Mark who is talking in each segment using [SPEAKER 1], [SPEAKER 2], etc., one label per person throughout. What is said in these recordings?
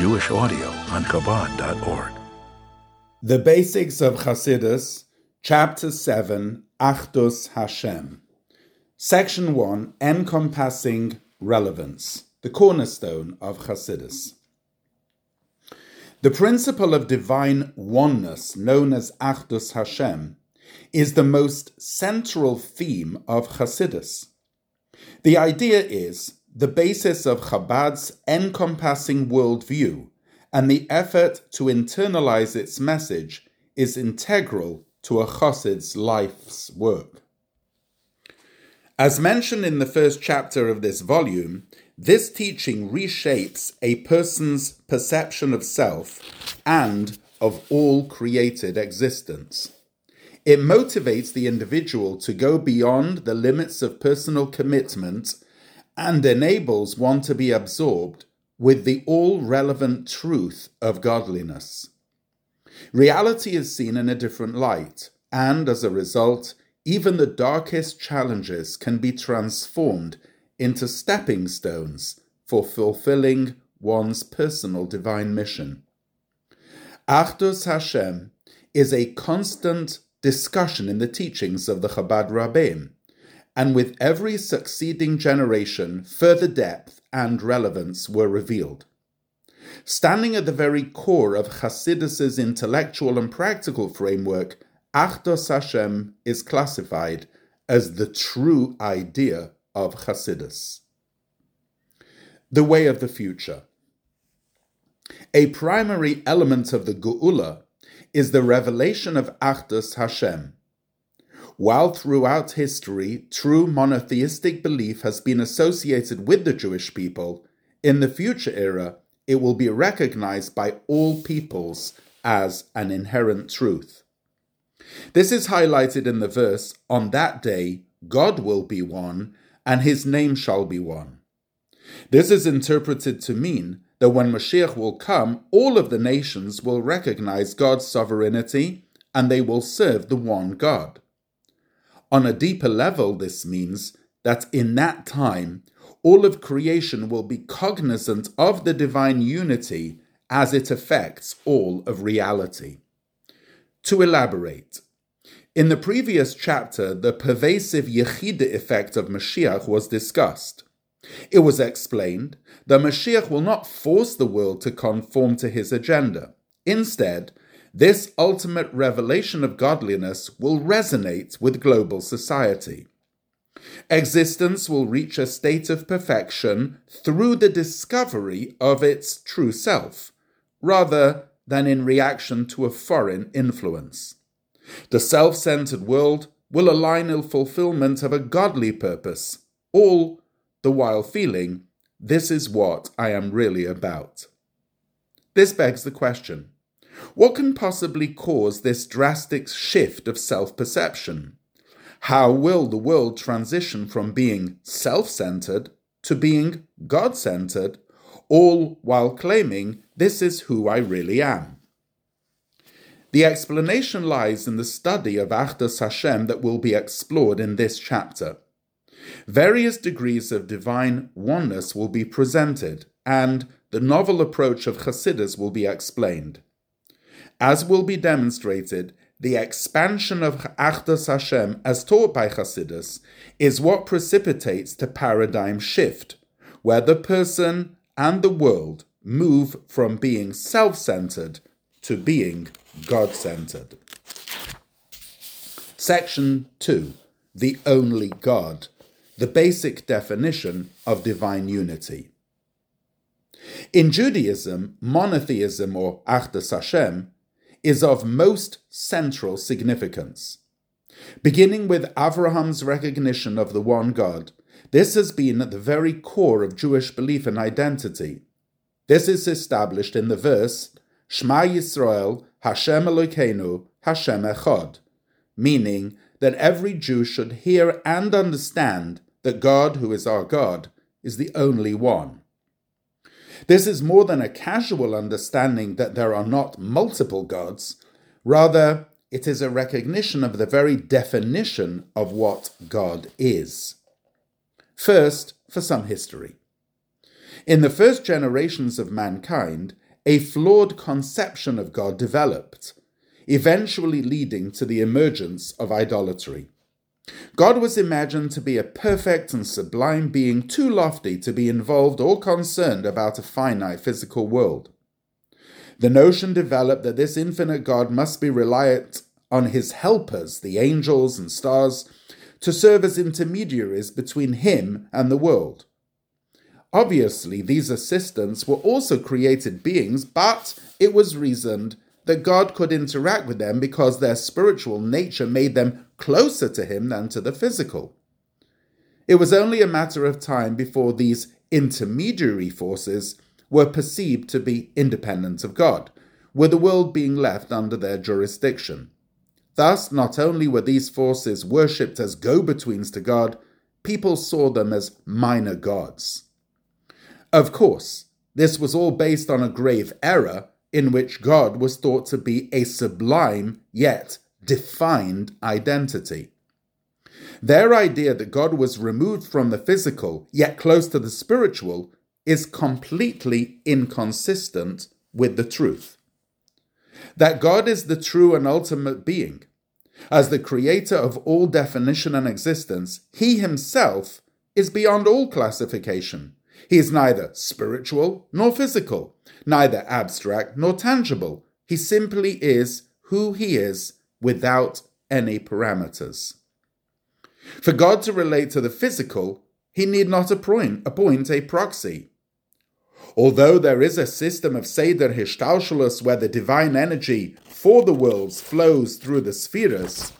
[SPEAKER 1] Jewish audio on Chabad.org.
[SPEAKER 2] The Basics of Chassidus, Chapter 7, Achdus Hashem. Section 1, Encompassing Relevance, the cornerstone of Chassidus. The principle of divine oneness, known as Achdus Hashem, is the most central theme of Chassidus. The idea is the basis of Chabad's encompassing worldview, and the effort to internalize its message is integral to a Chassid's life's work. As mentioned in the first chapter of this volume, this teaching reshapes a person's perception of self and of all created existence. It motivates the individual to go beyond the limits of personal commitment and enables one to be absorbed with the all relevant truth of godliness. Reality is seen in a different light, and as a result, even the darkest challenges can be transformed into stepping stones for fulfilling one's personal divine mission. Achdus Hashem is a constant discussion in the teachings of the Chabad Rabbeim, and with every succeeding generation, further depth and relevance were revealed. Standing at the very core of Chassidus's intellectual and practical framework, Achdus Hashem is classified as the true idea of Hasidus. The way of the future. A primary element of the Geula is the revelation of Achdus Hashem, while throughout history true monotheistic belief has been associated with the Jewish people, in the future era it will be recognized by all peoples as an inherent truth. This is highlighted in the verse, On that day God will be one, and his name shall be one. This is interpreted to mean that when Mashiach will come, all of the nations will recognize God's sovereignty and they will serve the one God. On a deeper level, this means that in that time, all of creation will be cognizant of the divine unity as it affects all of reality. To elaborate, in the previous chapter, the pervasive Yechida effect of Mashiach was discussed. It was explained that Mashiach will not force the world to conform to his agenda. Instead, this ultimate revelation of godliness will resonate with global society. Existence will reach a state of perfection through the discovery of its true self, rather than in reaction to a foreign influence. The self centered world will align in fulfillment of a godly purpose, all the while feeling, This is what I am really about. This begs the question what can possibly cause this drastic shift of self perception? How will the world transition from being self centered to being God centered, all while claiming this is who I really am? The explanation lies in the study of Achdus Hashem that will be explored in this chapter. Various degrees of divine oneness will be presented, and the novel approach of Chassidus will be explained. As will be demonstrated, the expansion of Achdus Hashem as taught by Chassidus is what precipitates the paradigm shift, where the person and the world move from being self centered to being God centered. Section 2 The Only God, the basic definition of divine unity. In Judaism, monotheism or Achdus Hashem is of most central significance. Beginning with Abraham's recognition of the one God, this has been at the very core of Jewish belief and identity. This is established in the verse, Shema Yisrael, Hashem Elokeinu, Hashem Echad, meaning that every Jew should hear and understand that God, who is our God, is the only one. This is more than a casual understanding that there are not multiple gods, rather, it is a recognition of the very definition of what God is. First, for some history. In the first generations of mankind, a flawed conception of God developed, eventually leading to the emergence of idolatry. God was imagined to be a perfect and sublime being too lofty to be involved or concerned about a finite physical world. The notion developed that this infinite God must be reliant on his helpers, the angels and stars, to serve as intermediaries between him and the world. Obviously, these assistants were also created beings, but it was reasoned that God could interact with them because their spiritual nature made them closer to Him than to the physical. It was only a matter of time before these intermediary forces were perceived to be independent of God, with the world being left under their jurisdiction. Thus, not only were these forces worshipped as go betweens to God, people saw them as minor gods. Of course, this was all based on a grave error in which God was thought to be a sublime yet defined identity. Their idea that God was removed from the physical yet close to the spiritual is completely inconsistent with the truth. That God is the true and ultimate being. As the creator of all definition and existence, he himself is beyond all classification. He is neither spiritual nor physical, neither abstract nor tangible. He simply is who he is without any parameters. For God to relate to the physical, he need not appoint, appoint a proxy. Although there is a system of Seder Hishtalshelus where the divine energy for the worlds flows through the spheres,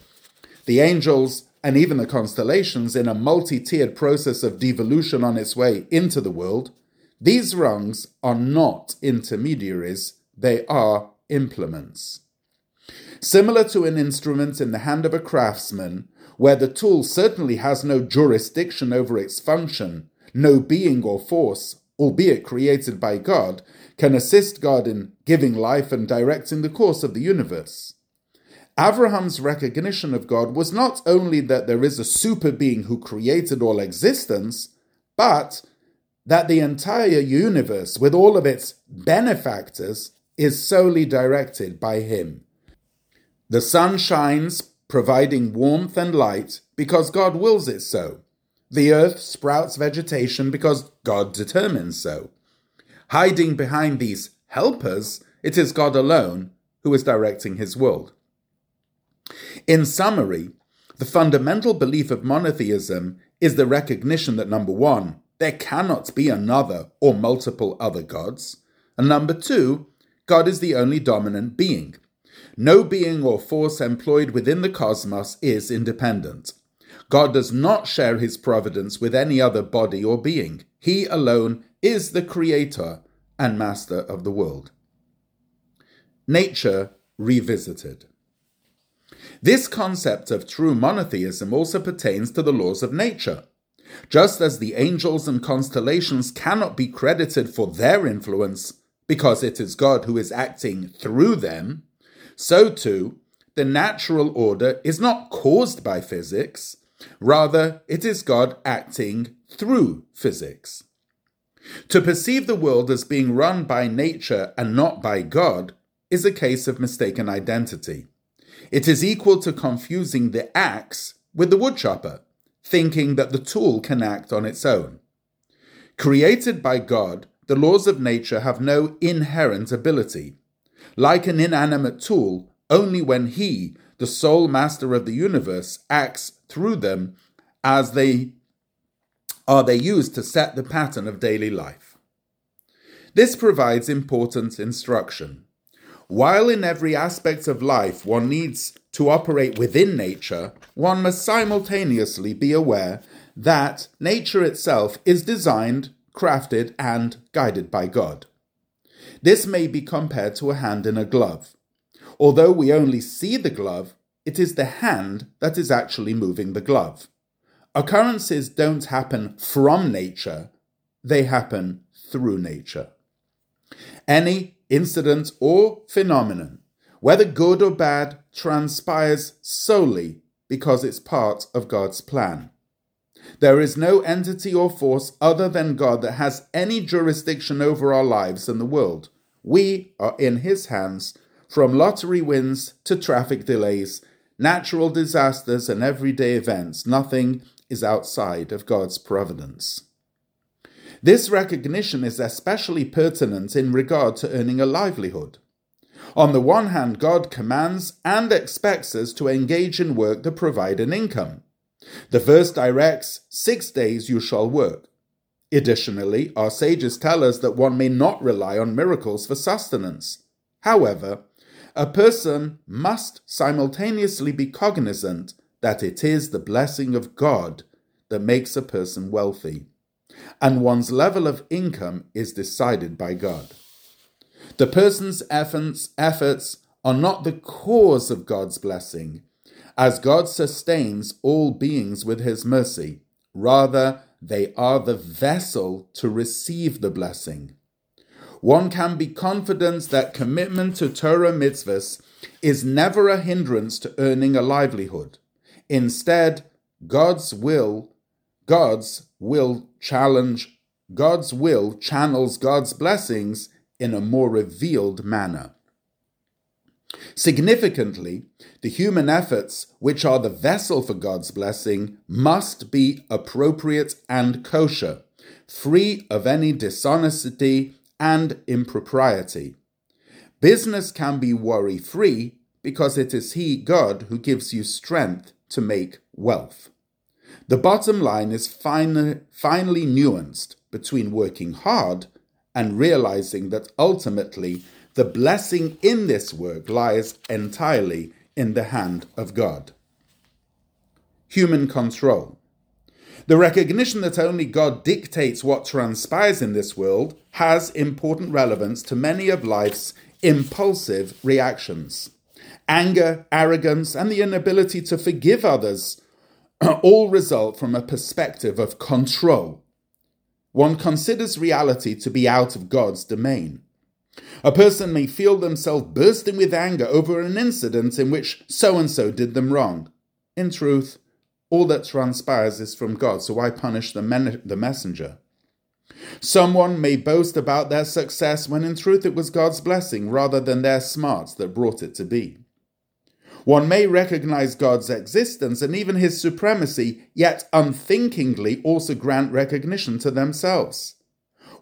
[SPEAKER 2] the angels and even the constellations in a multi tiered process of devolution on its way into the world, these rungs are not intermediaries, they are implements. Similar to an instrument in the hand of a craftsman, where the tool certainly has no jurisdiction over its function, no being or force, albeit created by God, can assist God in giving life and directing the course of the universe. Abraham's recognition of God was not only that there is a super being who created all existence, but that the entire universe, with all of its benefactors, is solely directed by him. The sun shines, providing warmth and light, because God wills it so. The earth sprouts vegetation because God determines so. Hiding behind these helpers, it is God alone who is directing his world. In summary, the fundamental belief of monotheism is the recognition that number one, there cannot be another or multiple other gods, and number two, God is the only dominant being. No being or force employed within the cosmos is independent. God does not share his providence with any other body or being. He alone is the creator and master of the world. Nature revisited. This concept of true monotheism also pertains to the laws of nature. Just as the angels and constellations cannot be credited for their influence because it is God who is acting through them, so too, the natural order is not caused by physics, rather, it is God acting through physics. To perceive the world as being run by nature and not by God is a case of mistaken identity. It is equal to confusing the axe with the woodchopper, thinking that the tool can act on its own. Created by God, the laws of nature have no inherent ability. Like an inanimate tool, only when He, the sole master of the universe, acts through them as they are they used to set the pattern of daily life. This provides important instruction. While in every aspect of life one needs to operate within nature, one must simultaneously be aware that nature itself is designed, crafted, and guided by God. This may be compared to a hand in a glove. Although we only see the glove, it is the hand that is actually moving the glove. Occurrences don't happen from nature, they happen through nature. Any incident or phenomenon, whether good or bad, transpires solely because it's part of God's plan. There is no entity or force other than God that has any jurisdiction over our lives and the world. We are in His hands from lottery wins to traffic delays, natural disasters, and everyday events. Nothing is outside of God's providence. This recognition is especially pertinent in regard to earning a livelihood. On the one hand, God commands and expects us to engage in work to provide an income. The verse directs, Six days you shall work. Additionally, our sages tell us that one may not rely on miracles for sustenance. However, a person must simultaneously be cognizant that it is the blessing of God that makes a person wealthy, and one's level of income is decided by God. The person's efforts, are not the cause of God's blessing, as God sustains all beings with his mercy. Rather, they are the vessel to receive the blessing. One can be confident that commitment to Torah mitzvahs is never a hindrance to earning a livelihood. Instead, God's will, God's will challenge, God's will channels God's blessings in a more revealed manner. Significantly, the human efforts, which are the vessel for God's blessing, must be appropriate and kosher, free of any dishonesty and impropriety. Business can be worry free because it is He, God, who gives you strength to make wealth. The bottom line is fine, finely nuanced between working hard and realizing that ultimately the blessing in this work lies entirely in the hand of God. Human control. The recognition that only God dictates what transpires in this world has important relevance to many of life's impulsive reactions. Anger, arrogance, and the inability to forgive others all result from a perspective of control. One considers reality to be out of God's domain. A person may feel themselves bursting with anger over an incident in which so and so did them wrong. In truth, all that transpires is from God, so why punish the, men- the messenger? Someone may boast about their success when in truth it was God's blessing rather than their smarts that brought it to be. One may recognize God's existence and even his supremacy, yet unthinkingly also grant recognition to themselves.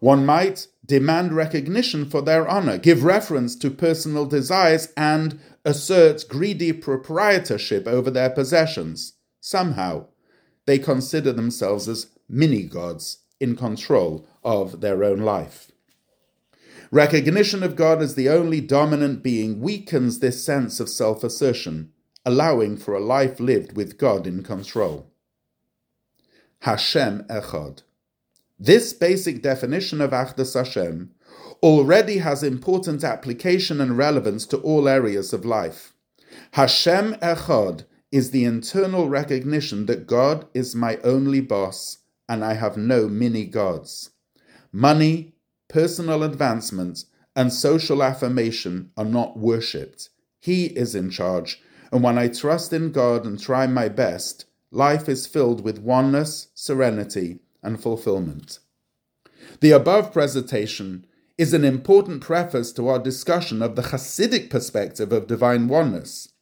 [SPEAKER 2] One might demand recognition for their honor, give reference to personal desires, and assert greedy proprietorship over their possessions. Somehow, they consider themselves as mini gods in control of their own life. Recognition of God as the only dominant being weakens this sense of self assertion, allowing for a life lived with God in control. Hashem Echad. This basic definition of Achdus Hashem already has important application and relevance to all areas of life. Hashem Echad is the internal recognition that God is my only boss and I have no mini gods. Money, personal advancement, and social affirmation are not worshipped. He is in charge, and when I trust in God and try my best, life is filled with oneness, serenity, and fulfillment. The above presentation is an important preface to our discussion of the Hasidic perspective of divine oneness.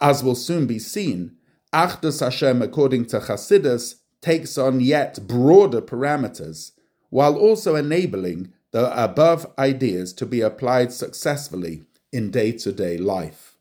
[SPEAKER 2] As will soon be seen, Achdus Hashem according to Chassidus takes on yet broader parameters, while also enabling the above ideas to be applied successfully in day to day life.